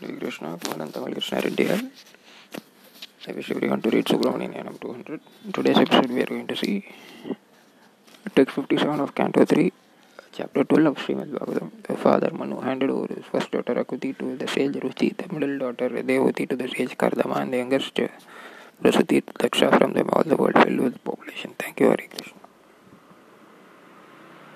Hare Krishna, Kumanantamal Krishna Reddy. I wish everyone to read Subramanian 200. In today's episode, we are going to see text 57 of Canto 3, chapter 12 of Srimad Bhagavatam. The father Manu handed over his first daughter Akuti to the sage Ruchi, the middle daughter Devahuti to the sage Kardama, and the youngest Prasuti to Daksha. From them, all the world filled with population. Thank you, Hare Krishna.